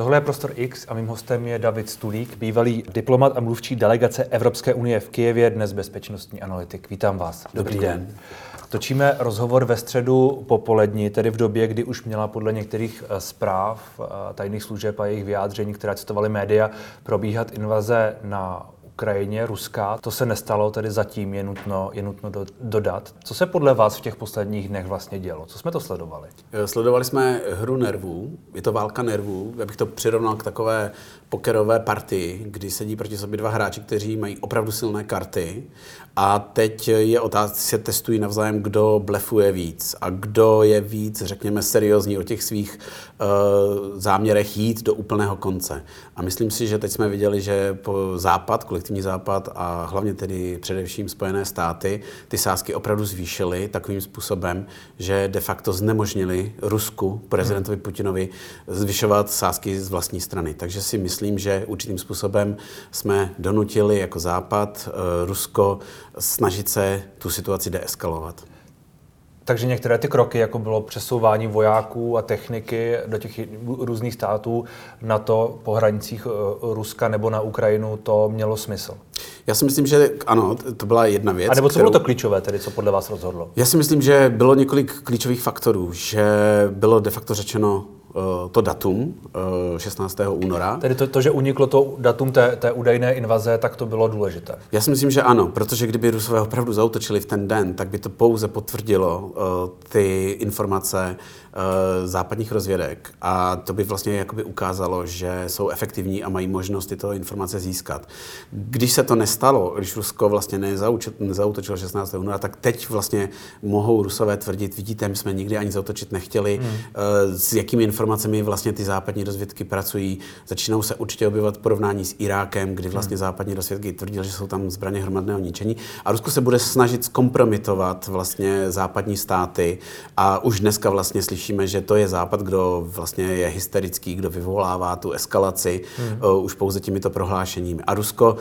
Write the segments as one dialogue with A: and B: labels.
A: Tohle je Prostor X a mým hostem je David Stulík, bývalý diplomat a mluvčí delegace Evropské unie v Kijevě, dnes bezpečnostní analytik. Vítám vás.
B: Dobrý, Dobrý den. den.
A: Točíme rozhovor ve středu popolední, tedy v době, kdy už měla podle některých eh, zpráv eh, tajných služeb a jejich vyjádření, které citovaly média, probíhat invaze na Ukrajině, ruská. To se nestalo, tedy zatím je nutno, je nutno do, dodat. Co se podle vás v těch posledních dnech vlastně dělo? Co jsme to sledovali?
B: Eh, sledovali jsme hru nervů. Je to válka nervů. Já bych to přirovnal k takové pokerové partii, kdy sedí proti sobě dva hráči, kteří mají opravdu silné karty a teď je otázka, se testují navzájem, kdo blefuje víc a kdo je víc, řekněme, seriózní o těch svých uh, záměrech jít do úplného konce. A myslím si, že teď jsme viděli, že po západ, kolektivní západ a hlavně tedy především Spojené státy ty sázky opravdu zvýšily takovým způsobem, že de facto znemožnili Rusku, prezidentovi Putinovi, zvyšovat sázky z vlastní strany. Takže si myslím, že určitým způsobem jsme donutili jako západ uh, Rusko snažit se tu situaci deeskalovat.
A: Takže některé ty kroky, jako bylo přesouvání vojáků a techniky do těch různých států na to po hranicích eh, Ruska nebo na Ukrajinu, to mělo smysl.
B: Já si myslím, že ano, to byla jedna věc.
A: A nebo co kterou... bylo to klíčové, tedy co podle vás rozhodlo?
B: Já si myslím, že bylo několik klíčových faktorů, že bylo de facto řečeno, to datum 16. Eh, února.
A: Tedy to, to že uniklo to datum té, té údajné invaze, tak to bylo důležité?
B: Já si myslím, že ano, protože kdyby Rusové opravdu zautočili v ten den, tak by to pouze potvrdilo uh, ty informace západních rozvědek a to by vlastně jakoby ukázalo, že jsou efektivní a mají možnost tyto informace získat. Když se to nestalo, když Rusko vlastně nezautočilo 16. února, tak teď vlastně mohou Rusové tvrdit, vidíte, my jsme nikdy ani zautočit nechtěli, hmm. uh, s jakými informacemi vlastně ty západní rozvědky pracují. Začínají se určitě objevovat porovnání s Irákem, kdy vlastně hmm. západní rozvědky tvrdili, že jsou tam zbraně hromadného ničení. A Rusko se bude snažit zkompromitovat vlastně západní státy a už dneska vlastně slyšíme, že to je západ, kdo vlastně je hysterický, kdo vyvolává tu eskalaci hmm. uh, už pouze těmito prohlášeními. A Rusko uh,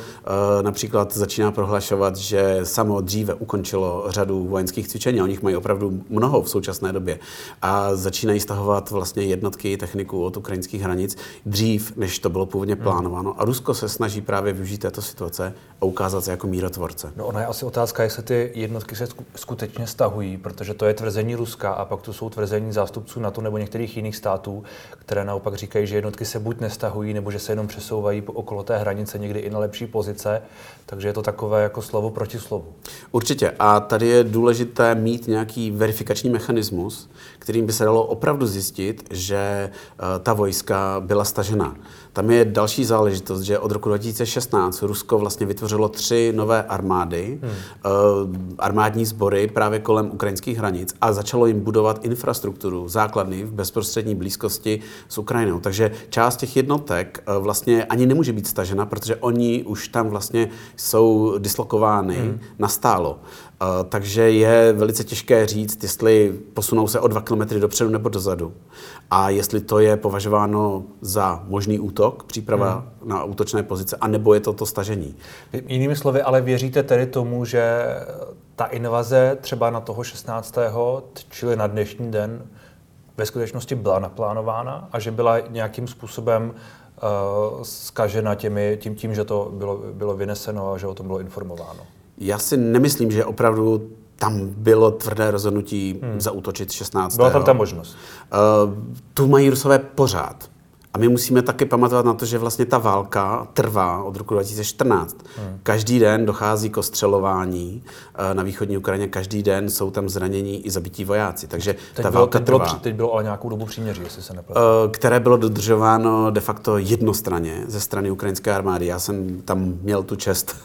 B: například začíná prohlašovat, že samo dříve ukončilo řadu vojenských cvičení, a o nich mají opravdu mnoho v současné době. A začínají stahovat vlastně jedno jednotky techniku od ukrajinských hranic dřív, než to bylo původně hmm. plánováno. A Rusko se snaží právě využít této situace a ukázat se jako mírotvorce.
A: No ona je asi otázka, jestli ty jednotky se skutečně stahují, protože to je tvrzení Ruska a pak tu jsou tvrzení zástupců NATO nebo některých jiných států, které naopak říkají, že jednotky se buď nestahují, nebo že se jenom přesouvají okolo té hranice někdy i na lepší pozice. Takže je to takové jako slovo proti slovu.
B: Určitě. A tady je důležité mít nějaký verifikační mechanismus, kterým by se dalo opravdu zjistit, že eh, ta vojska byla stažena. Tam je další záležitost, že od roku 2016 Rusko vlastně vytvořilo tři nové armády, hmm. uh, armádní sbory právě kolem ukrajinských hranic a začalo jim budovat infrastrukturu, základny v bezprostřední blízkosti s Ukrajinou. Takže část těch jednotek uh, vlastně ani nemůže být stažena, protože oni už tam vlastně jsou dislokovány hmm. nastálo. Uh, takže je velice těžké říct, jestli posunou se o dva kilometry dopředu nebo dozadu. A jestli to je považováno za možný útok, příprava hmm. na útočné pozice, anebo je to to stažení.
A: Jinými slovy, ale věříte tedy tomu, že ta invaze třeba na toho 16. čili na dnešní den ve skutečnosti byla naplánována a že byla nějakým způsobem uh, skažena těmi, tím, tím, že to bylo, bylo vyneseno a že o tom bylo informováno?
B: Já si nemyslím, že opravdu tam bylo tvrdé rozhodnutí hmm. zautočit 16.
A: Byla tam ta možnost? Uh,
B: tu mají Rusové pořád. A my musíme taky pamatovat na to, že vlastně ta válka trvá od roku 2014. Hmm. Každý den dochází k ostřelování uh, na východní Ukrajině, každý den jsou tam zranění i zabití vojáci. Takže
A: teď
B: ta
A: bylo,
B: válka
A: teď
B: trvá.
A: Bylo, teď bylo ale nějakou dobu příměří, jestli se nepletu.
B: Uh, které bylo dodržováno de facto jednostranně ze strany ukrajinské armády. Já jsem tam měl tu čest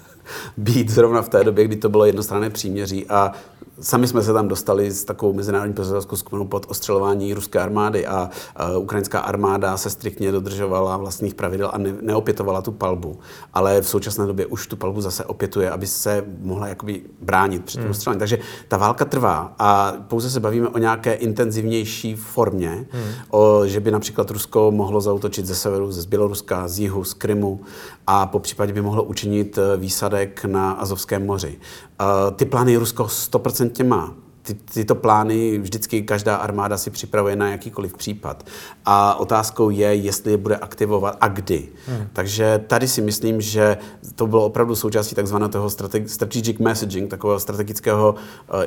B: být zrovna v té době, kdy to bylo jednostranné příměří a Sami jsme se tam dostali s takovou mezinárodní pozorovskou skupinou pod ostřelování ruské armády a ukrajinská armáda se striktně dodržovala vlastních pravidel a ne, neopětovala tu palbu. Ale v současné době už tu palbu zase opětuje, aby se mohla jakoby bránit před tím hmm. Takže ta válka trvá a pouze se bavíme o nějaké intenzivnější formě, hmm. o, že by například Rusko mohlo zautočit ze severu, ze Běloruska, z jihu, z Krymu a po případě by mohlo učinit eh, výsadek na Azovském moři. Uh, ty plány Rusko 100% má. Ty, tyto plány vždycky každá armáda si připravuje na jakýkoliv případ. A otázkou je, jestli je bude aktivovat a kdy. Hmm. Takže tady si myslím, že to bylo opravdu součástí takzvaného toho strategic messaging, takového strategického uh,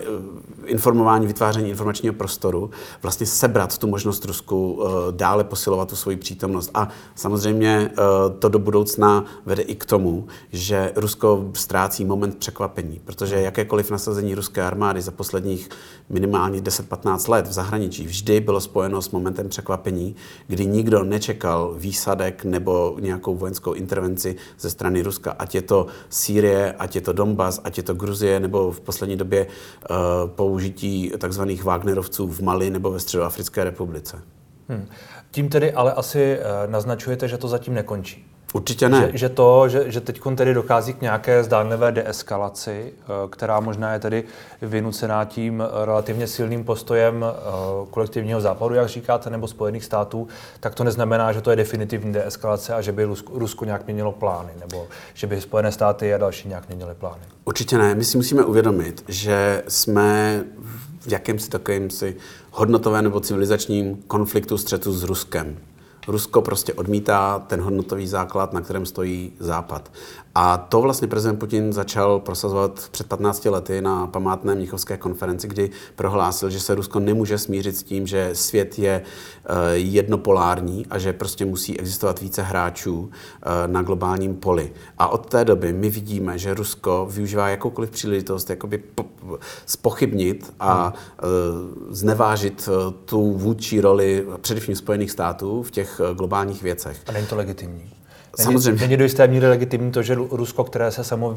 B: informování, vytváření informačního prostoru, vlastně sebrat tu možnost Rusku uh, dále posilovat tu svoji přítomnost. A samozřejmě uh, to do budoucna vede i k tomu, že Rusko ztrácí moment překvapení, protože jakékoliv nasazení ruské armády za posledních minimálně 10-15 let v zahraničí vždy bylo spojeno s momentem překvapení, kdy nikdo nečekal výsadek nebo nějakou vojenskou intervenci ze strany Ruska, ať je to Sýrie, ať je to Donbass, ať je to Gruzie, nebo v poslední době uh, použití tzv. Wagnerovců v Mali nebo ve Středoafrické republice. Hmm.
A: Tím tedy ale asi uh, naznačujete, že to zatím nekončí.
B: Určitě ne.
A: Že, že to, že, že teď tedy dochází k nějaké zdánlivé deeskalaci, eh, která možná je tedy vynucená tím relativně silným postojem eh, kolektivního západu, jak říkáte, nebo Spojených států, tak to neznamená, že to je definitivní deeskalace a že by Rusko, Rusko nějak měnilo plány, nebo že by Spojené státy a další nějak měnily plány.
B: Určitě ne. My si musíme uvědomit, že jsme v jakémsi takovém si hodnotovém nebo civilizačním konfliktu střetu s Ruskem. Rusko prostě odmítá ten hodnotový základ, na kterém stojí Západ. A to vlastně prezident Putin začal prosazovat před 15 lety na památné Mnichovské konferenci, kdy prohlásil, že se Rusko nemůže smířit s tím, že svět je eh, jednopolární a že prostě musí existovat více hráčů eh, na globálním poli. A od té doby my vidíme, že Rusko využívá jakoukoliv příležitost jakoby spochybnit a eh, znevážit tu vůdčí roli především Spojených států v těch globálních věcech.
A: A není to legitimní.
B: Samozřejmě.
A: Není do jisté míry legitimní to, že Rusko, které se samo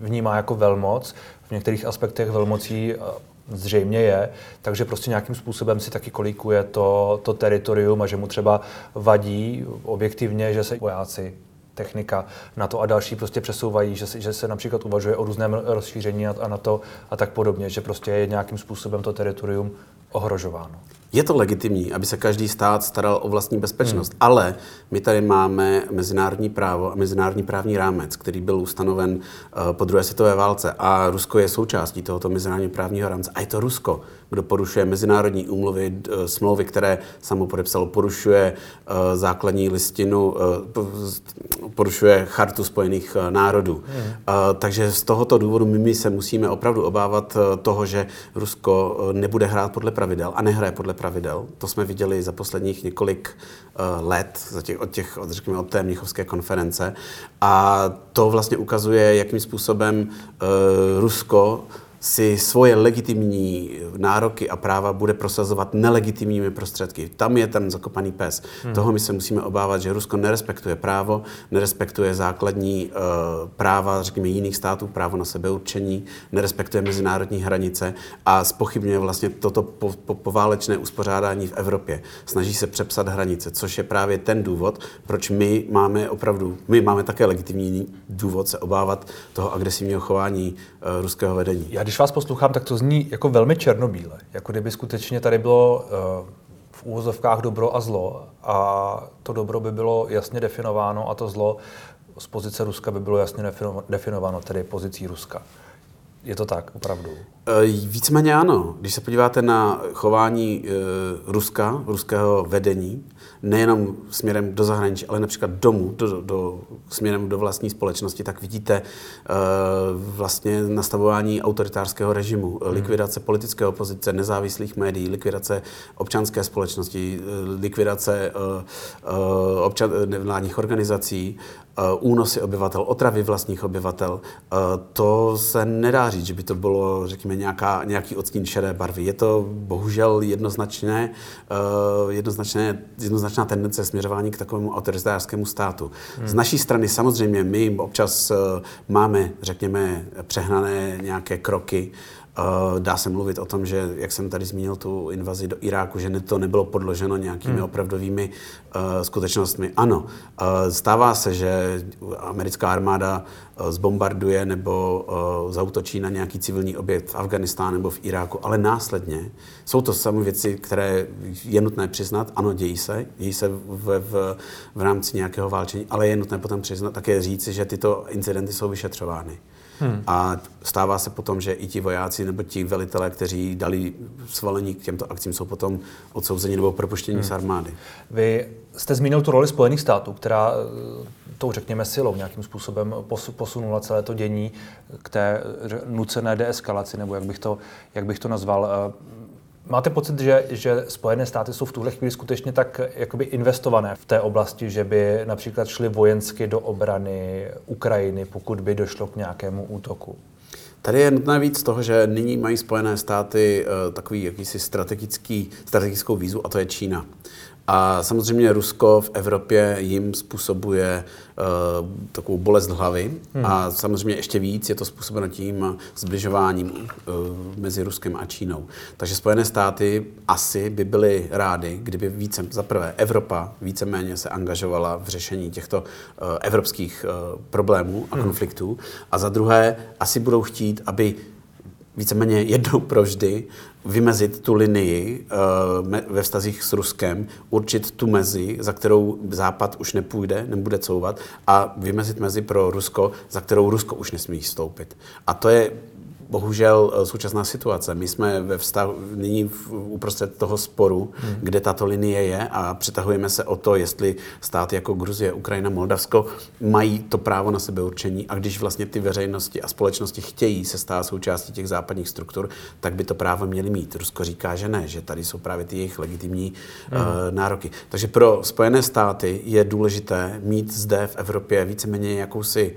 A: vnímá jako velmoc, v některých aspektech velmocí zřejmě je, takže prostě nějakým způsobem si taky kolíkuje to, to teritorium a že mu třeba vadí objektivně, že se vojáci technika na to a další prostě přesouvají, že se, že se například uvažuje o různém rozšíření a, a na to a tak podobně, že prostě je nějakým způsobem to teritorium ohrožováno.
B: Je to legitimní, aby se každý stát staral o vlastní bezpečnost, hmm. ale my tady máme mezinárodní právo a mezinárodní právní rámec, který byl ustanoven uh, po druhé světové válce a Rusko je součástí tohoto mezinárodního právního rámce. A je to Rusko, kdo porušuje mezinárodní úmluvy, uh, smlouvy, které samo podepsalo, porušuje uh, základní listinu, porušuje chartu Spojených národů. Hmm. Takže z tohoto důvodu my se musíme opravdu obávat toho, že Rusko nebude hrát podle pravidel a nehraje podle pravidel. To jsme viděli za posledních několik let, za těch, od, těch, od, řekněme, od té Mnichovské konference. A to vlastně ukazuje, jakým způsobem Rusko si svoje legitimní nároky a práva bude prosazovat nelegitimními prostředky. Tam je ten zakopaný pes. Hmm. Toho my se musíme obávat, že Rusko nerespektuje právo, nerespektuje základní uh, práva, řekněme, jiných států, právo na sebeurčení, nerespektuje mezinárodní hranice a spochybňuje vlastně toto po, po, poválečné uspořádání v Evropě. Snaží se přepsat hranice, což je právě ten důvod, proč my máme opravdu, my máme také legitimní důvod se obávat toho agresivního chování uh, ruského vedení.
A: Já když vás poslouchám, tak to zní jako velmi černobíle. Jako kdyby skutečně tady bylo uh, v úvozovkách dobro a zlo a to dobro by bylo jasně definováno a to zlo z pozice Ruska by bylo jasně definováno, tedy pozicí Ruska. Je to tak, opravdu?
B: E, víceméně ano. Když se podíváte na chování e, Ruska, ruského vedení, nejenom směrem do zahraničí, ale například domů, do, do, směrem do vlastní společnosti, tak vidíte e, vlastně nastavování autoritářského režimu, hmm. likvidace politické opozice, nezávislých médií, likvidace občanské společnosti, e, likvidace e, e, občan, nevládních organizací, Eh, únosy obyvatel, otravy vlastních obyvatel, eh, to se nedá říct, že by to bylo, řekněme, nějaká, nějaký odstín šedé barvy. Je to bohužel jednoznačné, eh, jednoznačné, jednoznačná tendence směřování k takovému autoritářskému státu. Hmm. Z naší strany samozřejmě my občas máme, řekněme, přehnané nějaké kroky, Dá se mluvit o tom, že, jak jsem tady zmínil tu invazi do Iráku, že to nebylo podloženo nějakými hmm. opravdovými uh, skutečnostmi. Ano, uh, stává se, že americká armáda uh, zbombarduje nebo uh, zautočí na nějaký civilní objekt v Afganistánu nebo v Iráku, ale následně jsou to samé věci, které je nutné přiznat. Ano, dějí se, dějí se v, v, v rámci nějakého válčení, ale je nutné potom přiznat také říci, že tyto incidenty jsou vyšetřovány. Hmm. A stává se potom, že i ti vojáci nebo ti velitelé, kteří dali svalení k těmto akcím, jsou potom odsouzeni nebo propuštěni hmm. z armády.
A: Vy jste zmínil tu roli Spojených států, která eh, tou, řekněme, silou nějakým způsobem posunula celé to dění k té nucené deeskalaci, nebo jak bych to, jak bych to nazval. Eh, Máte pocit, že, že Spojené státy jsou v tuhle chvíli skutečně tak jakoby investované v té oblasti, že by například šly vojensky do obrany Ukrajiny, pokud by došlo k nějakému útoku?
B: Tady je nutné víc toho, že nyní mají Spojené státy uh, takový jakýsi strategický, strategickou výzvu a to je Čína. A samozřejmě Rusko v Evropě jim způsobuje uh, takovou bolest hlavy hmm. a samozřejmě ještě víc je to způsobeno tím zbližováním uh, mezi Ruskem a Čínou. Takže Spojené státy asi by byly rády, kdyby více, za prvé Evropa víceméně se angažovala v řešení těchto uh, evropských uh, problémů a hmm. konfliktů a za druhé asi budou chtít, aby víceméně jednou provždy vymezit tu linii uh, ve vztazích s Ruskem, určit tu mezi, za kterou Západ už nepůjde, nebude couvat, a vymezit mezi pro Rusko, za kterou Rusko už nesmí stoupit. A to je bohužel eh, současná situace. My jsme ve vztahu, nyní v, uprostřed toho sporu, hmm. kde tato linie je a přetahujeme se o to, jestli státy jako Gruzie, Ukrajina, Moldavsko mají to právo na sebeurčení a když vlastně ty veřejnosti a společnosti chtějí se stát součástí těch západních struktur, tak by to právo měli mít. Rusko říká, že ne, že tady jsou právě ty jejich legitimní hmm. uh, nároky. Takže pro Spojené státy je důležité mít zde v Evropě víceméně jakousi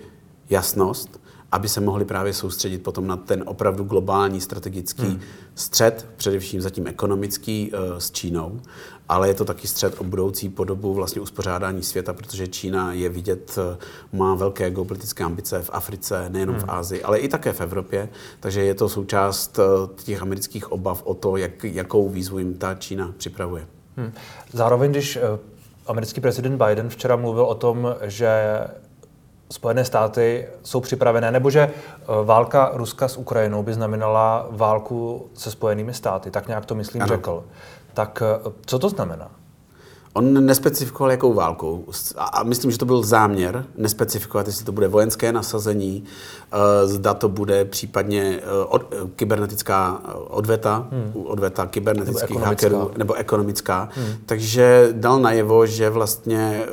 B: jasnost, aby se mohli právě soustředit potom na ten opravdu globální strategický hmm. střed, především zatím ekonomický uh, s Čínou, ale je to taky střed o budoucí podobu vlastně uspořádání světa, protože Čína je vidět, uh, má velké geopolitické ambice v Africe, nejenom hmm. v Ázii, ale i také v Evropě, takže je to součást uh, těch amerických obav o to, jak, jakou výzvu jim ta Čína připravuje. Hmm.
A: Zároveň, když americký prezident Biden včera mluvil o tom, že Spojené státy jsou připravené, nebo že e, válka Ruska s Ukrajinou by znamenala válku se Spojenými státy, tak nějak to myslím ano. řekl. Tak e, co to znamená?
B: On nespecifikoval, jakou válku. A myslím, že to byl záměr nespecifikovat, jestli to bude vojenské nasazení, e, zda to bude případně od, kybernetická odveta, hmm. odveta kybernetických nebo hackerů, nebo ekonomická. Hmm. Takže dal najevo, že vlastně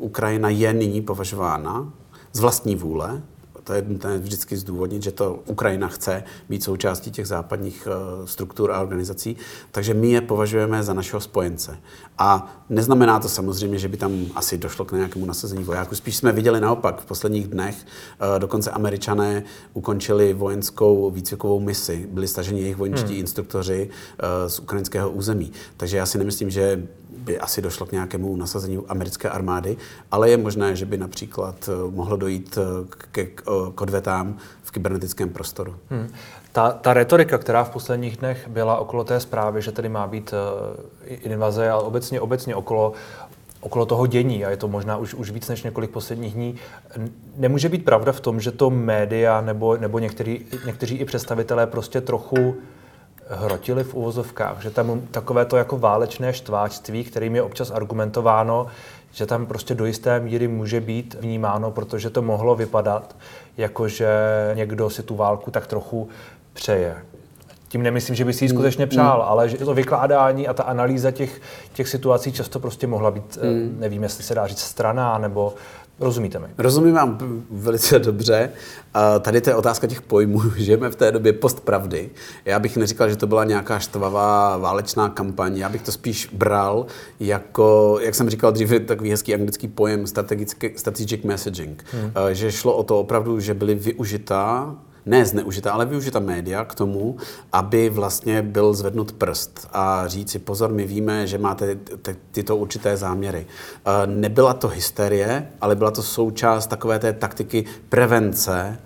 B: Ukrajina je nyní považována z vlastní vůle, to je nutné vždycky zdůvodnit, že to Ukrajina chce být součástí těch západních uh, struktur a organizací, takže my je považujeme za našeho spojence. A neznamená to samozřejmě, že by tam asi došlo k nějakému nasazení vojáků. Spíš jsme viděli naopak v posledních dnech, uh, dokonce američané ukončili vojenskou výcvikovou misi, byli staženi jejich vojenští hmm. instruktoři uh, z ukrajinského území. Takže já si nemyslím, že by asi došlo k nějakému nasazení americké armády, ale je možné, že by například eh, mohlo dojít eh, k, k, k odvetám v kybernetickém prostoru. Hmm.
A: Ta, ta retorika, která v posledních dnech byla okolo té zprávy, že tady má být invaze, ale obecně, obecně okolo, okolo toho dění, a je to možná už, už víc než několik posledních dní, nemůže být pravda v tom, že to média nebo, nebo některý, někteří i představitelé prostě trochu hrotili v uvozovkách, že tam takové to jako válečné štváčství, kterým je občas argumentováno, že tam prostě do jisté míry může být vnímáno, protože to mohlo vypadat, jako že někdo si tu válku tak trochu přeje. Tím nemyslím, že by si ji skutečně přál, mm. ale že to vykládání a ta analýza těch, těch situací často prostě mohla být, mm. nevím, jestli se dá říct straná, nebo Rozumíte mi?
B: Rozumím vám velice dobře. Tady to je otázka těch pojmů. Žijeme v té době postpravdy. Já bych neříkal, že to byla nějaká štvavá válečná kampaň. Já bych to spíš bral jako, jak jsem říkal dříve, takový hezký anglický pojem strategic messaging. Hmm. Že šlo o to opravdu, že byly využitá ne zneužita, ale využita média k tomu, aby vlastně byl zvednut prst a říci pozor, my víme, že máte tyto určité záměry. E, nebyla to hysterie, ale byla to součást takové té taktiky prevence,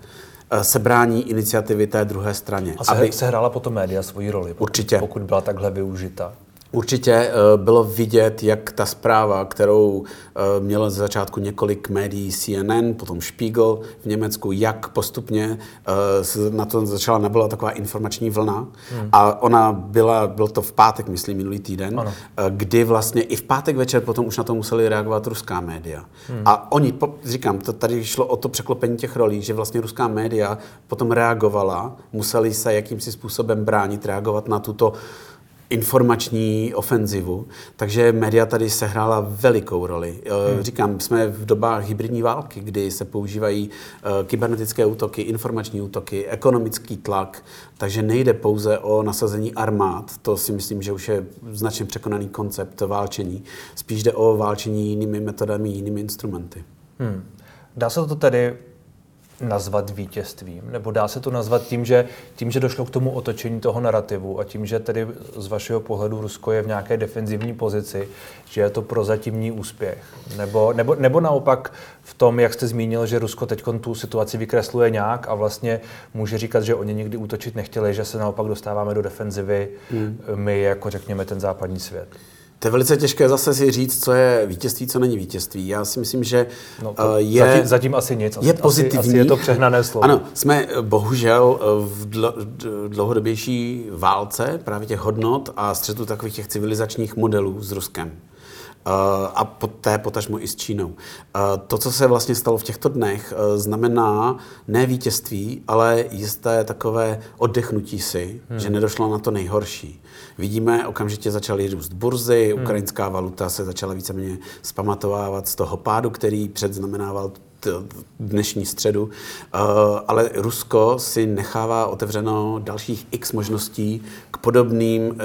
B: e, sebrání iniciativy té druhé straně.
A: A se, aby... se hrála potom média svoji roli, pokud,
B: Určitě.
A: pokud byla takhle využita.
B: Určitě eh, bylo vidět, jak ta zpráva, kterou eh, mělo ze začátku několik médií, CNN, potom Spiegel v Německu, jak postupně eh, na to začala nabyla taková informační vlna. Hmm. A ona byla, byl to v pátek, myslím, minulý týden, ano. kdy vlastně i v pátek večer potom už na to museli reagovat ruská média. Hmm. A oni, říkám, to tady šlo o to překlopení těch rolí, že vlastně ruská média potom reagovala, museli se jakýmsi způsobem bránit, reagovat na tuto informační ofenzivu, takže média tady sehrála velikou roli. Eh, hmm. Říkám, jsme v dobách hybridní války, kdy se používají eh, kybernetické útoky, informační útoky, ekonomický tlak, takže nejde pouze o nasazení armád, to si myslím, že už je značně překonaný koncept válčení, spíš jde o válčení jinými metodami, jinými instrumenty. Hmm.
A: Dá se to tedy nazvat vítězstvím? Nebo dá se to nazvat tím, že, tím, že došlo k tomu otočení toho narrativu a tím, že tedy z vašeho pohledu Rusko je v nějaké defenzivní pozici, že je to prozatímní úspěch? Nebo, nebo, nebo naopak v tom, jak jste zmínil, že Rusko teď tu situaci vykresluje nějak a vlastně může říkat, že oni nikdy útočit nechtěli, že se naopak dostáváme do defenzivy hmm. my, jako řekněme ten západní svět?
B: To je velice těžké zase si říct, co je vítězství, co není vítězství. Já si myslím, že no to eh, je...
A: Zatím, zatím asi nic.
B: Asi, je pozitivní. Asi,
A: asi je to přehnané slovo.
B: Ano, jsme eh, bohužel eh, v dlouhodobější válce právě těch hodnot a střetu takových těch civilizačních modelů s Ruskem. A poté potažmo i s Čínou. To, co se vlastně stalo v těchto dnech, znamená ne vítězství, ale jisté takové oddechnutí si, hmm. že nedošlo na to nejhorší. Vidíme, okamžitě začaly růst burzy, hmm. ukrajinská valuta se začala víceméně zpamatovávat z toho pádu, který předznamenával dnešní středu, ale Rusko si nechává otevřeno dalších x možností k podobným uh,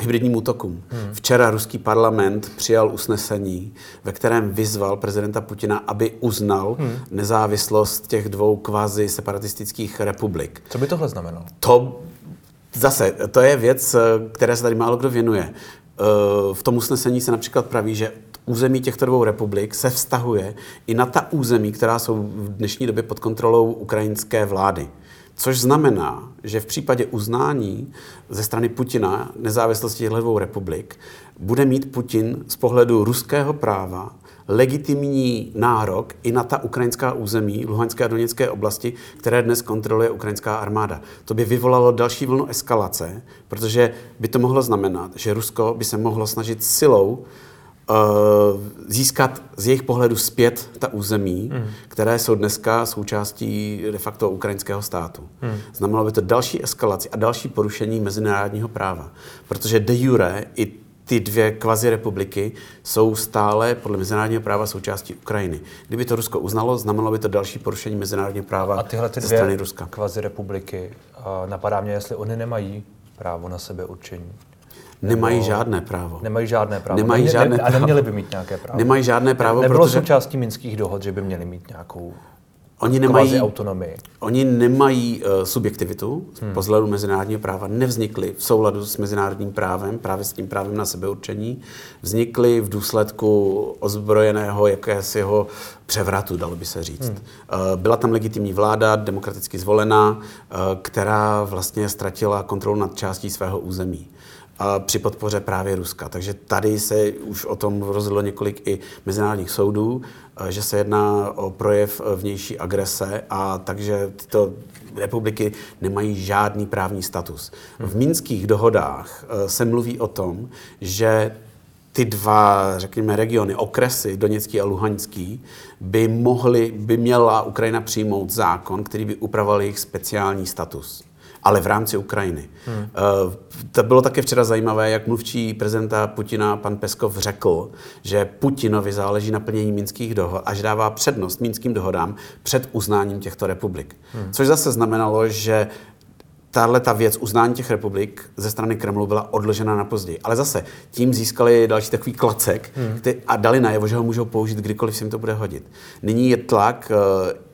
B: hybridním útokům. Hmm. Včera ruský parlament přijal usnesení, ve kterém vyzval prezidenta Putina, aby uznal hmm. nezávislost těch dvou kvazi separatistických republik.
A: Co by tohle znamenalo?
B: To Zase, to je věc, které se tady málo kdo věnuje. V tom usnesení se například praví, že území těchto dvou republik se vztahuje i na ta území, která jsou v dnešní době pod kontrolou ukrajinské vlády. Což znamená, že v případě uznání ze strany Putina nezávislosti těchto dvou republik bude mít Putin z pohledu ruského práva legitimní nárok i na ta ukrajinská území Luhanské a Doněcké oblasti, které dnes kontroluje ukrajinská armáda. To by vyvolalo další vlnu eskalace, protože by to mohlo znamenat, že Rusko by se mohlo snažit silou získat z jejich pohledu zpět ta území, mm. které jsou dneska součástí de facto ukrajinského státu. Mm. Znamenalo by to další eskalaci a další porušení mezinárodního práva, protože de jure i ty dvě kvazi republiky jsou stále podle mezinárodního práva součástí Ukrajiny. Kdyby to Rusko uznalo, znamenalo by to další porušení mezinárodního práva
A: A tyhle ty dvě strany Ruska. kvazi republiky, napadá mě, jestli oni nemají právo na sebe určení.
B: Nemají Nebo... žádné právo.
A: Nemají žádné právo.
B: Nemají žádné
A: ne, právo. A neměli by mít nějaké právo.
B: Nemají žádné právo,
A: Nebylo protože... součástí minských dohod, že by měli mít nějakou
B: Oni nemají, autonomii. Oni nemají uh, subjektivitu hmm. po vzhledu mezinárodního práva, nevznikly v souladu s mezinárodním právem, právě s tím právem na sebeurčení, vznikly v důsledku ozbrojeného jakésiho převratu, dalo by se říct. Hmm. Uh, byla tam legitimní vláda, demokraticky zvolená, uh, která vlastně ztratila kontrolu nad částí svého území při podpoře právě Ruska. Takže tady se už o tom rozhodlo několik i mezinárodních soudů, eh, že se jedná o projev vnější agrese a takže tyto republiky nemají žádný právní status. V minských dohodách eh, se mluví o tom, že ty dva, řekněme, regiony, okresy, Doněcký a Luhanský, by mohly, by měla Ukrajina přijmout zákon, který by upravoval jejich speciální status ale v rámci Ukrajiny. Hmm. To bylo také včera zajímavé, jak mluvčí prezidenta Putina pan Peskov řekl, že Putinovi záleží na plnění minských dohod a že dává přednost minským dohodám před uznáním těchto republik. Hmm. Což zase znamenalo, že tahle ta věc uznání těch republik ze strany Kremlu byla odložena na později. Ale zase tím získali další takový klacek hmm. který, a dali najevo, že ho můžou použít kdykoliv se jim to bude hodit. Nyní je tlak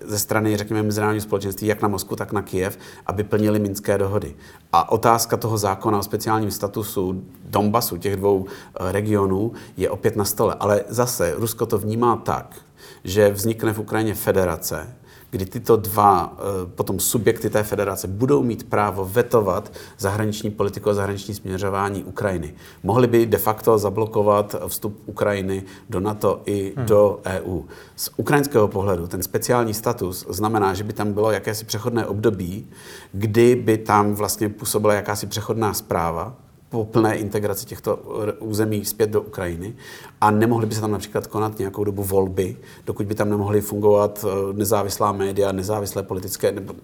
B: uh, ze strany, řekněme, mezinárodního společenství, jak na Moskvu, tak na Kijev, aby plnili minské dohody. A otázka toho zákona o speciálním statusu Donbasu, těch dvou uh, regionů, je opět na stole. Ale zase Rusko to vnímá tak, že vznikne v Ukrajině federace, kdy tyto dva eh, potom subjekty té federace budou mít právo vetovat zahraniční politiku a zahraniční směřování Ukrajiny. Mohli by de facto zablokovat vstup Ukrajiny do NATO i hmm. do EU. Z ukrajinského pohledu ten speciální status znamená, že by tam bylo jakési přechodné období, kdy by tam vlastně působila jakási přechodná zpráva, po plné integraci těchto území zpět do Ukrajiny a nemohly by se tam například konat nějakou dobu volby, dokud by tam nemohly fungovat eh, nezávislá média, nezávislé politické nebo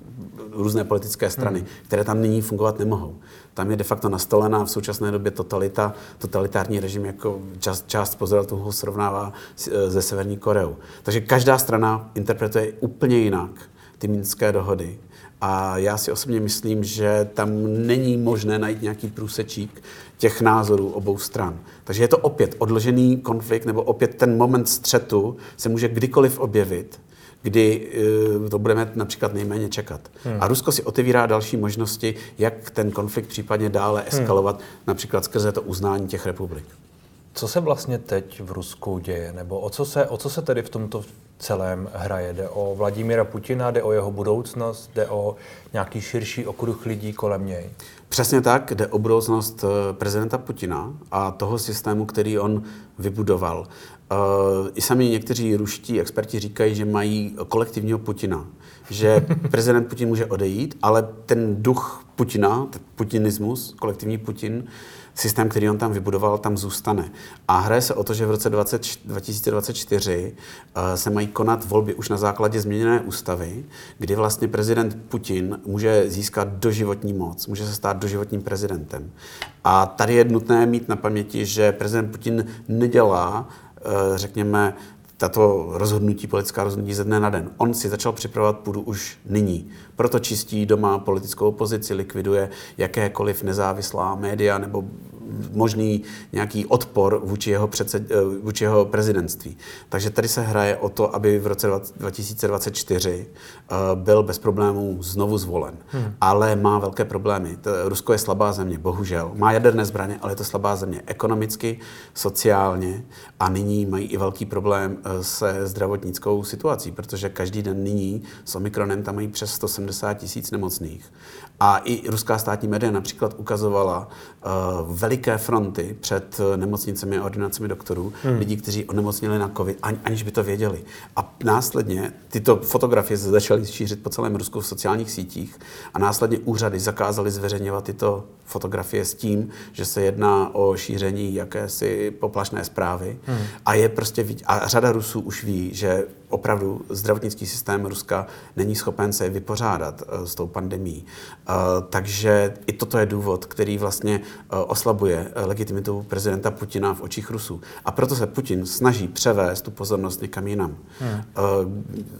B: různé politické strany, hmm. které tam nyní fungovat nemohou. Tam je de facto nastolená v současné době totalita, totalitární režim, jako část, část pozorovatelů ho srovnává eh, se Severní Koreou. Takže každá strana interpretuje úplně jinak ty minské dohody a já si osobně myslím, že tam není možné najít nějaký průsečík těch názorů obou stran. Takže je to opět odložený konflikt, nebo opět ten moment střetu se může kdykoliv objevit, kdy uh, to budeme například nejméně čekat. Hmm. A Rusko si otevírá další možnosti, jak ten konflikt případně dále hmm. eskalovat, hmm. například skrze to uznání těch republik.
A: Co se vlastně teď v Rusku děje? Nebo o co se, o co se tedy v tomto celém hraje? Jde o Vladimíra Putina, jde o jeho budoucnost, jde o nějaký širší okruh lidí kolem něj?
B: Přesně tak, jde o budoucnost eh, prezidenta Putina a toho systému, který on vybudoval. Eh, I sami někteří ruští experti říkají, že mají kolektivního Putina, že prezident Putin může odejít, ale ten duch Putina, ten putinismus, kolektivní Putin, systém, který on tam vybudoval, tam zůstane. A hraje se o to, že v roce 20, 2024 uh, se mají konat volby už na základě změněné ústavy, kdy vlastně prezident Putin může získat doživotní moc, může se stát doživotním prezidentem. A tady je nutné mít na paměti, že prezident Putin nedělá, uh, řekněme, tato rozhodnutí, politická rozhodnutí ze dne na den. On si začal připravovat půdu už nyní. Proto čistí doma politickou opozici, likviduje jakékoliv nezávislá média nebo možný nějaký odpor vůči jeho, předsed, eh, vůči jeho prezidentství. Takže tady se hraje o to, aby v roce 2024 eh, byl bez problémů znovu zvolen. Hmm. Ale má velké problémy. Rusko je slabá země, bohužel. Má jaderné zbraně, ale je to slabá země ekonomicky, sociálně a nyní mají i velký problém eh, se zdravotnickou situací, protože každý den nyní s Omikronem tam mají přes 170 tisíc nemocných. A i ruská státní média například ukazovala uh, veliké fronty před nemocnicemi a ordinacemi doktorů, hmm. lidí, kteří onemocnili na COVID, ani, aniž by to věděli. A následně tyto fotografie se začaly šířit po celém Rusku v sociálních sítích a následně úřady zakázaly zveřejňovat tyto fotografie s tím, že se jedná o šíření jakési poplašné zprávy. Hmm. A je prostě, a řada Rusů už ví, že opravdu zdravotnický systém Ruska není schopen se vypořádat uh, s tou pandemí. Uh, takže i toto je důvod, který vlastně uh, oslabuje legitimitu prezidenta Putina v očích Rusů. A proto se Putin snaží převést tu pozornost někam jinam. Hmm.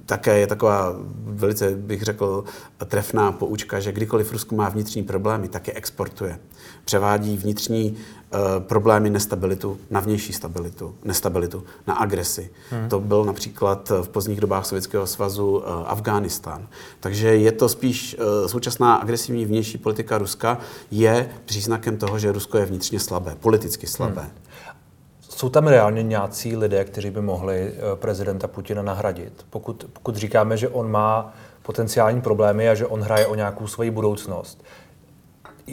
B: Také je taková velice, bych řekl, trefná poučka, že kdykoliv Rusko má vnitřní problémy, tak je exportuje. Převádí vnitřní Eh, problémy nestabilitu na vnější stabilitu, nestabilitu, na agresi. Hmm. To byl například v pozdních dobách Sovětského svazu eh, Afghánistán. Takže je to spíš eh, současná agresivní vnější politika Ruska je příznakem toho, že Rusko je vnitřně slabé, politicky slabé. Hmm.
A: Jsou tam reálně nějací lidé, kteří by mohli prezidenta Putina nahradit? Pokud, pokud říkáme, že on má potenciální problémy a že on hraje o nějakou svoji budoucnost,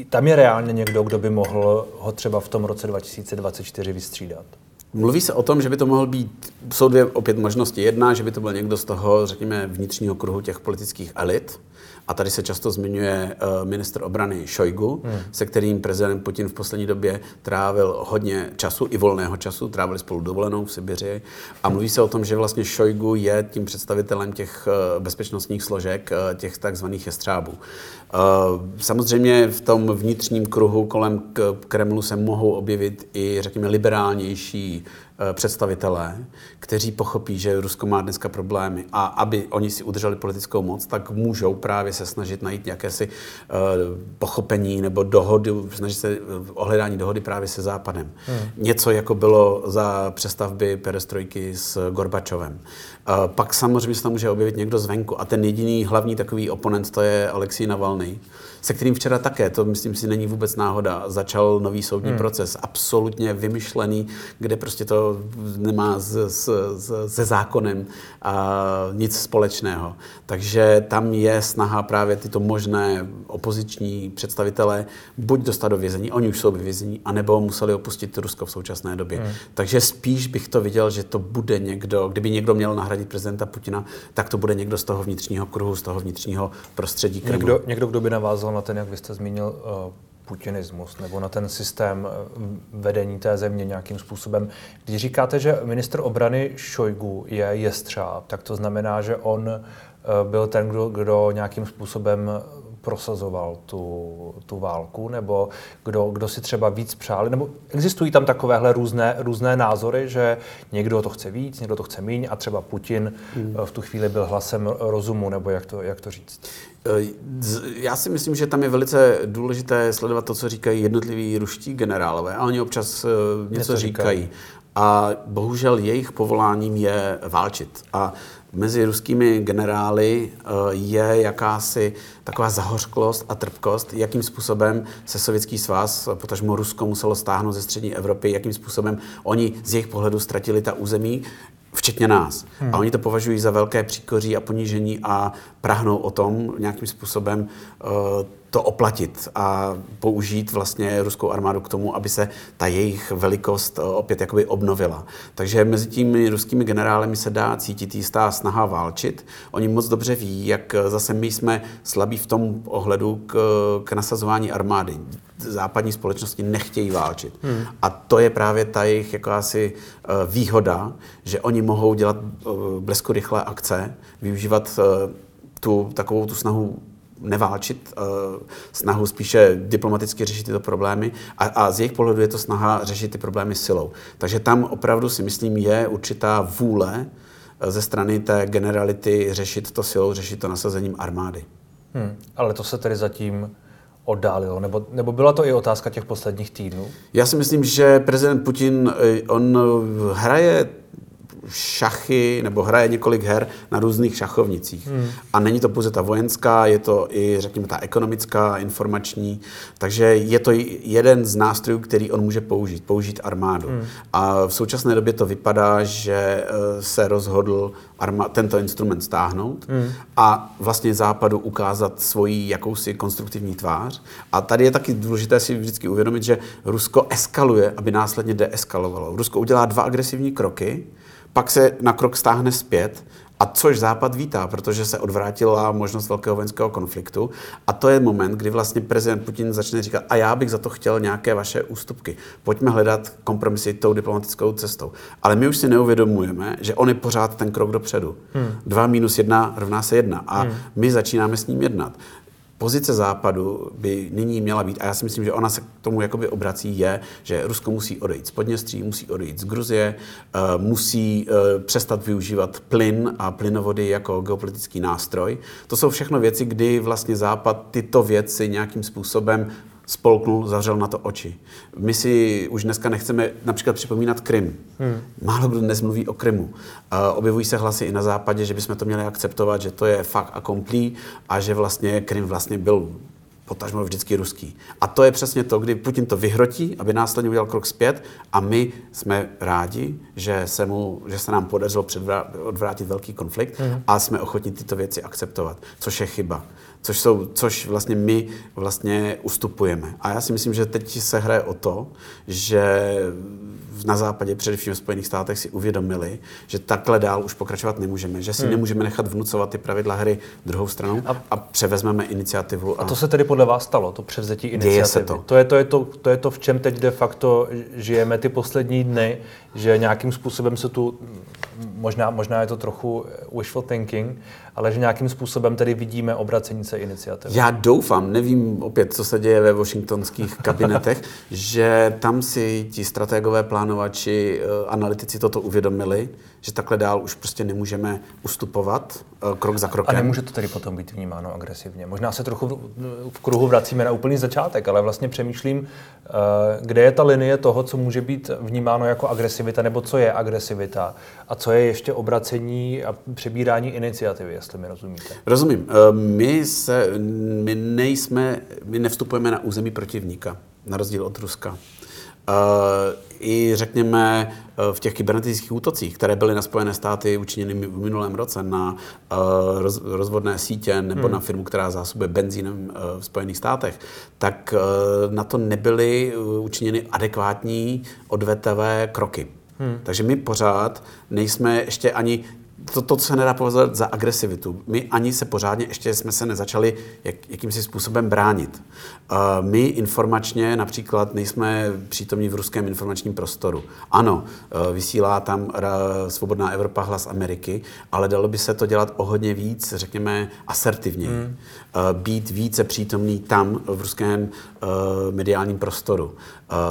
A: tam je reálně někdo, kdo by mohl ho třeba v tom roce 2024 vystřídat.
B: Mluví se o tom, že by to mohl být, jsou dvě opět možnosti. Jedna, že by to byl někdo z toho, řekněme, vnitřního kruhu těch politických elit, a tady se často zmiňuje uh, ministr obrany Šojgu, hmm. se kterým prezident Putin v poslední době trávil hodně času, i volného času, trávili spolu dovolenou v Sibiři. A mluví se o tom, že vlastně Šojgu je tím představitelem těch uh, bezpečnostních složek, uh, těch takzvaných jestřábů. Samozřejmě v tom vnitřním kruhu kolem Kremlu se mohou objevit i, řekněme, liberálnější Eh, představitelé, kteří pochopí, že Rusko má dneska problémy a aby oni si udrželi politickou moc, tak můžou právě se snažit najít nějaké si uh, pochopení nebo dohody, snažit se o hledání dohody právě se Západem. Hmm. Něco jako bylo za přestavby perestrojky s Gorbačovem. Pak samozřejmě se tam může objevit někdo zvenku a ten jediný hlavní takový oponent to je Alexej Navalny, se kterým včera také, to myslím si není vůbec náhoda, začal nový soudní hmm. proces, absolutně vymyšlený, kde prostě to nemá s, s, s, se zákonem a nic společného. Takže tam je snaha právě tyto možné opoziční představitele buď dostat do vězení, oni už jsou ve vězení, anebo museli opustit Rusko v současné době. Hmm. Takže spíš bych to viděl, že to bude někdo, kdyby někdo měl nahradit prezidenta Putina, tak to bude někdo z toho vnitřního kruhu, z toho vnitřního prostředí.
A: Někdo, někdo kdo by navázal na ten, jak vy jste zmínil, uh putinismus nebo na ten systém eh, vedení té země nějakým způsobem. Když říkáte, že minister obrany Šojgu je jestřáb, tak to znamená, že on eh, byl ten, kdo, kdo nějakým způsobem prosazoval tu, tu válku, nebo kdo, kdo si třeba víc přáli, nebo existují tam takovéhle různé, různé názory, že někdo to chce víc, někdo to chce míň a třeba Putin hmm. v tu chvíli byl hlasem rozumu, nebo jak to, jak to říct?
B: Eh, já si myslím, že tam je velice důležité sledovat to, co říkají jednotliví ruští generálové. A oni občas eh, něco, něco říkají. říkají. A bohužel jejich povoláním je válčit. A mezi ruskými generály eh, je jakási taková zahořklost a trpkost, jakým způsobem se Sovětský svaz, potažmo Rusko, muselo stáhnout ze střední Evropy, jakým způsobem oni z jejich pohledu ztratili ta území, včetně nás. Hmm. A oni to považují za velké příkoří a ponížení a prahnou o tom nějakým způsobem uh, to oplatit a použít vlastně ruskou armádu k tomu, aby se ta jejich velikost uh, opět jakoby obnovila. Takže mezi těmi ruskými generálemi se dá cítit jistá snaha válčit. Oni moc dobře ví, jak zase my jsme slabí v tom ohledu k, k nasazování armády západní společnosti nechtějí válčit. Hmm. A to je právě ta jejich jakási uh, výhoda, že oni mohou dělat blesku rychlé akce, využívat tu takovou tu snahu neválčit, snahu spíše diplomaticky řešit tyto problémy a, a z jejich pohledu je to snaha řešit ty problémy silou. Takže tam opravdu si myslím je určitá vůle ze strany té generality řešit to silou, řešit to nasazením armády.
A: Hmm, ale to se tedy zatím oddálilo? Nebo, nebo byla to i otázka těch posledních týdnů?
B: Já si myslím, že prezident Putin, eh, on hraje šachy nebo hraje několik her na různých šachovnicích. Hmm. A není to pouze ta vojenská, je to i, řekněme, ta ekonomická, informační. Takže je to jeden z nástrojů, který on může použít, použít armádu. Hmm. A v současné době to vypadá, že eh, se rozhodl arma- tento instrument stáhnout hmm. a vlastně západu ukázat svoji jakousi konstruktivní tvář. A tady je taky důležité si vždycky uvědomit, že Rusko eskaluje, aby následně deeskalovalo. Rusko udělá dva agresivní kroky, pak se na krok stáhne zpět, a což Západ vítá, protože se odvrátila možnost velkého vojenského konfliktu. A to je moment, kdy vlastně prezident Putin začne říkat, a já bych za to chtěl nějaké vaše ústupky. Pojďme hledat kompromisy tou diplomatickou cestou. Ale my už si neuvědomujeme, že on je pořád ten krok dopředu. Hmm. Dva minus jedna rovná se jedna. A hmm. my začínáme s ním jednat pozice Západu by nyní měla být, a já si myslím, že ona se k tomu jakoby obrací, je, že Rusko musí odejít z Podněstří, musí odejít z Gruzie, eh, musí eh, přestat využívat plyn a plynovody jako geopolitický nástroj. To jsou všechno věci, kdy vlastně Západ tyto věci nějakým způsobem spolknul, zavřel na to oči. My si už dneska nechceme například připomínat Krym. Hmm. Málo kdo dnes mluví o Krymu. Uh, objevují se hlasy i na západě, že bychom to měli akceptovat, že to je fakt a komplí a že vlastně Krym vlastně byl potažmo vždycky ruský. A to je přesně to, kdy Putin to vyhrotí, aby následně udělal krok zpět a my jsme rádi, že se, mu, že se nám podařilo odvrátit velký konflikt hmm. a jsme ochotni tyto věci akceptovat, což je chyba což, jsou, což vlastně my vlastně ustupujeme. A já si myslím, že teď se hraje o to, že na západě, především v Spojených státech, si uvědomili, že takhle dál už pokračovat nemůžeme, že si hmm. nemůžeme nechat vnucovat ty pravidla hry druhou stranou a, a převezmeme iniciativu.
A: A... a to se tedy podle vás stalo, to převzetí iniciativy? Děje se to. To je to, je to, to je to, v čem teď de facto žijeme ty poslední dny, že nějakým způsobem se tu, možná, možná je to trochu wishful thinking, ale že nějakým způsobem tedy vidíme obracení se iniciativy.
B: Já doufám, nevím opět, co se děje ve washingtonských kabinetech, že tam si ti strategové plánovači, eh, analytici toto uvědomili, že takhle dál už prostě nemůžeme ustupovat eh, krok za krokem.
A: A nemůže to tedy potom být vnímáno agresivně. Možná se trochu v kruhu vracíme na úplný začátek, ale vlastně přemýšlím, eh, kde je ta linie toho, co může být vnímáno jako agresivita, nebo co je agresivita a co je ještě obracení a přebírání iniciativy, jestli mi rozumíte.
B: Rozumím. Eh, my, se, my nejsme, my nevstupujeme na území protivníka, na rozdíl od Ruska. I řekněme v těch kybernetických útocích, které byly na Spojené státy učiněny v minulém roce na roz, rozvodné sítě nebo hmm. na firmu, která zásobuje benzínem v Spojených státech, tak na to nebyly učiněny adekvátní odvetavé kroky. Hmm. Takže my pořád nejsme ještě ani to, to, co se nedá považovat za agresivitu. My ani se pořádně ještě jsme se nezačali jak, jakýmsi způsobem bránit. Uh, my informačně například nejsme přítomní v ruském informačním prostoru. Ano, uh, vysílá tam uh, Svobodná Evropa hlas Ameriky, ale dalo by se to dělat o hodně víc, řekněme, asertivněji. Hmm. Uh, být více přítomný tam v ruském uh, mediálním prostoru. Uh,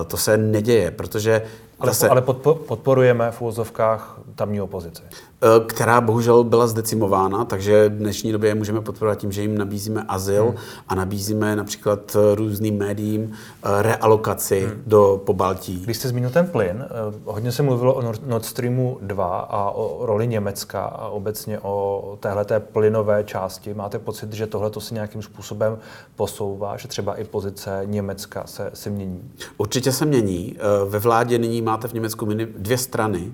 B: to se neděje, protože
A: ale, zase, ale podporujeme v úvozovkách tamní opozici.
B: Eh, která bohužel byla zdecimována, takže v dnešní době je můžeme podporovat tím, že jim nabízíme azyl hmm. a nabízíme například eh, různým médiím eh, realokaci hmm. do Pobaltí.
A: Když jste zmínil ten plyn, hodně se mluvilo o Nord Streamu 2 a o roli Německa a obecně o téhleté plynové části. Máte pocit, že tohle to se nějakým způsobem posouvá, že třeba i pozice Německa se, se mění?
B: Určitě se mění. Ve vládě nyní máte v Německu dvě strany.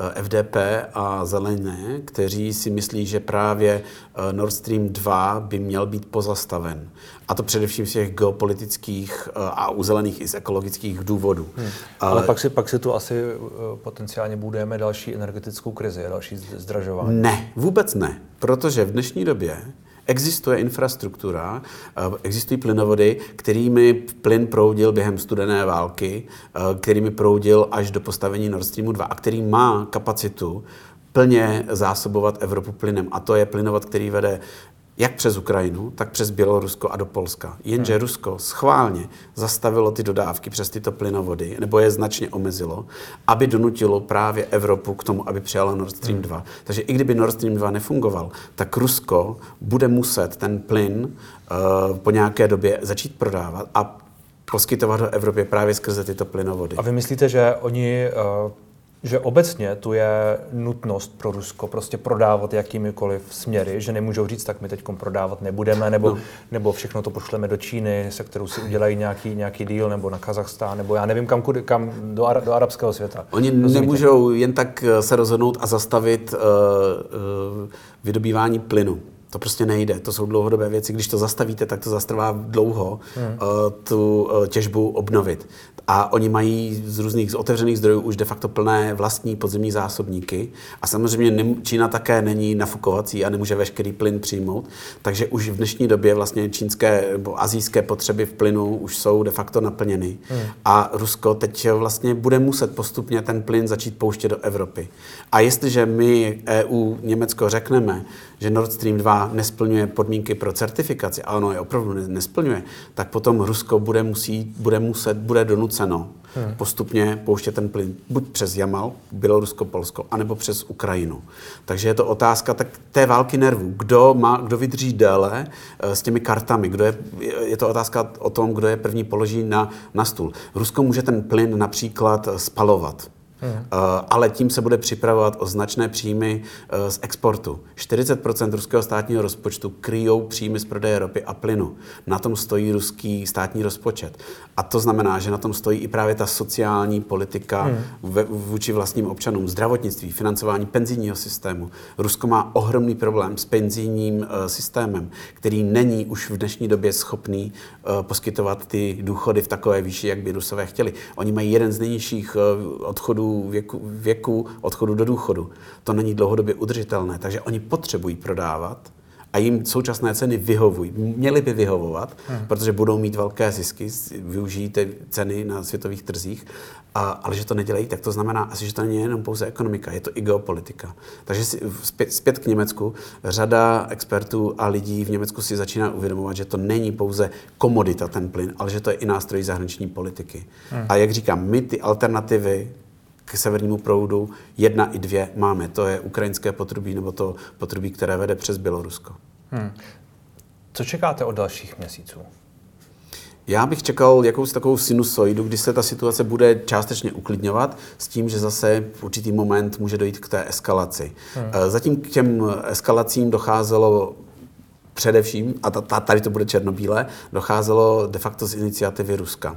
B: Eh, FDP a Zelené, kteří si myslí, že právě eh, Nord Stream 2 by měl být pozastaven. A to především z těch geopolitických eh, a u zelených i z ekologických důvodů. Hmm.
A: Ale pak si, pak si tu asi potenciálně budujeme další energetickou krizi, další zdražování.
B: Ne, vůbec ne. Protože v dnešní době Existuje infrastruktura, eh, existují plynovody, kterými plyn proudil během studené války, eh, kterými proudil až do postavení Nord Streamu 2 a který má kapacitu plně zásobovat Evropu plynem. A to je plynovod, který vede jak přes Ukrajinu, tak přes Bělorusko a do Polska. Jenže hmm. Rusko schválně zastavilo ty dodávky přes tyto plynovody, nebo je značně omezilo, aby donutilo právě Evropu k tomu, aby přijala Nord Stream 2. Hmm. Takže i kdyby Nord Stream 2 nefungoval, tak Rusko bude muset ten plyn uh, po nějaké době začít prodávat a poskytovat do Evropy právě skrze tyto plynovody.
A: A vy myslíte, že oni uh že obecně tu je nutnost pro Rusko prostě prodávat jakýmikoliv směry, že nemůžou říct, tak my teď prodávat nebudeme, nebo, no. nebo všechno to pošleme do Číny, se kterou si udělají nějaký, nějaký deal, nebo na Kazachstán, nebo já nevím kam, kudy, kam do, ara, do arabského světa.
B: Oni Rozumíte? nemůžou jen tak eh, se rozhodnout a zastavit uh, uh, vydobývání plynu. To prostě nejde, to jsou dlouhodobé věci. Když to zastavíte, tak to zastrvá dlouho hmm. uh, tu uh, těžbu obnovit. A oni mají z různých z otevřených zdrojů už de facto plné vlastní podzemní zásobníky. A samozřejmě Čína také není nafukovací a nemůže veškerý plyn přijmout. Takže už v dnešní době vlastně čínské nebo azijské potřeby v plynu už jsou de facto naplněny. Hmm. A Rusko teď vlastně bude muset postupně ten plyn začít pouštět do Evropy. A jestliže my EU, Německo řekneme, že Nord Stream 2 nesplňuje podmínky pro certifikaci, a ono je opravdu nesplňuje, tak potom Rusko bude, musí, bude muset, bude donuceno hmm. postupně pouštět ten plyn buď přes Jamal, Bělorusko, Polsko, anebo přes Ukrajinu. Takže je to otázka tak té války nervů. Kdo, má, kdo vydrží déle eh, s těmi kartami? Kdo je, je to otázka o tom, kdo je první položí na, na stůl. Rusko může ten plyn například spalovat. Hmm. Ale tím se bude připravovat o značné příjmy uh, z exportu. 40% ruského státního rozpočtu kryjou příjmy z prodeje ropy a plynu. Na tom stojí ruský státní rozpočet. A to znamená, že na tom stojí i právě ta sociální politika hmm. vůči vlastním občanům, zdravotnictví, financování penzijního systému. Rusko má ohromný problém s penzijním uh, systémem, který není už v dnešní době schopný poskytovat ty důchody v takové výši, jak by Rusové chtěli. Oni mají jeden z nejnižších uh, věku, věku odchodu do důchodu. To není dlouhodobě udržitelné, takže oni potřebují prodávat a jim současné ceny vyhovují. Měly by vyhovovat, hmm. protože budou mít velké zisky, využijí ty ceny na světových trzích, a, ale že to nedělají, tak to znamená asi, že to není jenom pouze ekonomika, je to i geopolitika. Takže si, zpět, zpět k Německu, řada expertů a lidí v Německu si začíná uvědomovat, že to není pouze komodita ten plyn, ale že to je i nástroj zahraniční politiky. Hmm. A jak říkám, my ty alternativy k severnímu proudu jedna i dvě máme. To je ukrajinské potrubí nebo to potrubí, které vede přes Bělorusko. Hmm.
A: Co čekáte od dalších měsíců?
B: Já bych čekal jakousi takovou sinusoidu, kdy se ta situace bude částečně uklidňovat s tím, že zase v určitý moment může dojít k té eskalaci. Hmm. Zatím k těm eskalacím docházelo především, a tady to bude černobílé, docházelo de facto z iniciativy Ruska.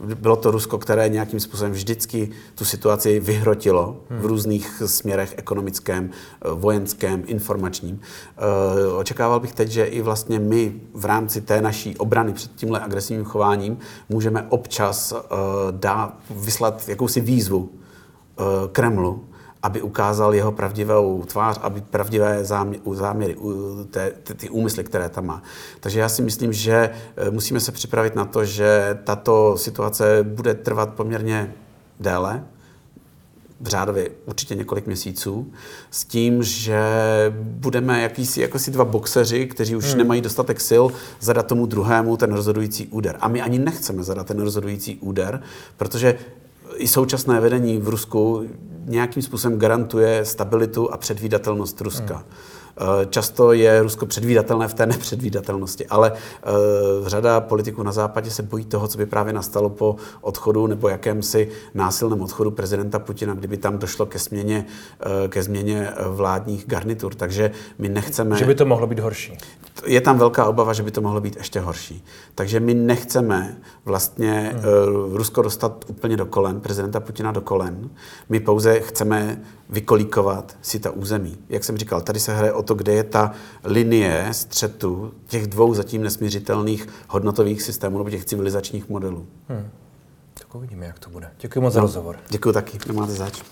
B: Bylo to Rusko, které nějakým způsobem vždycky tu situaci vyhrotilo v různých směrech ekonomickém, vojenském, informačním. Eh, očekával bych teď, že i vlastně my v rámci té naší obrany před tímhle agresivním chováním můžeme občas eh, dát, vyslat jakousi výzvu eh, Kremlu, aby ukázal jeho pravdivou tvář, aby pravdivé záměry, té, ty úmysly, které tam má. Takže já si myslím, že e, musíme se připravit na to, že tato situace bude trvat poměrně déle, v řádově určitě několik měsíců, s tím, že budeme jakýsi, jako si dva boxeři, kteří už hmm. nemají dostatek sil, zadat tomu druhému ten rozhodující úder. A my ani nechceme zadat ten rozhodující úder, protože i současné vedení v Rusku nějakým způsobem garantuje stabilitu a předvídatelnost Ruska. Hmm. Eh, často je Rusko předvídatelné v té nepředvídatelnosti, ale uh, řada politiků na západě se bojí toho, co by právě nastalo po odchodu nebo jakémsi násilném odchodu prezidenta Putina, kdyby tam došlo ke změně, uh, ke změně vládních garnitur. Takže my nechceme...
A: Že by to mohlo být horší.
B: Je tam velká obava, že by to mohlo být ještě horší. Takže my nechceme vlastně hmm. Rusko dostat úplně do kolen, prezidenta Putina do kolen. My pouze chceme vykolíkovat si ta území. Jak jsem říkal, tady se hraje o to, kde je ta linie střetu těch dvou zatím nesmířitelných hodnotových systémů nebo těch civilizačních modelů. Hmm.
A: Tak uvidíme, jak to bude. Děkuji moc no, za rozhovor.
B: Děkuji taky, nemáte zač.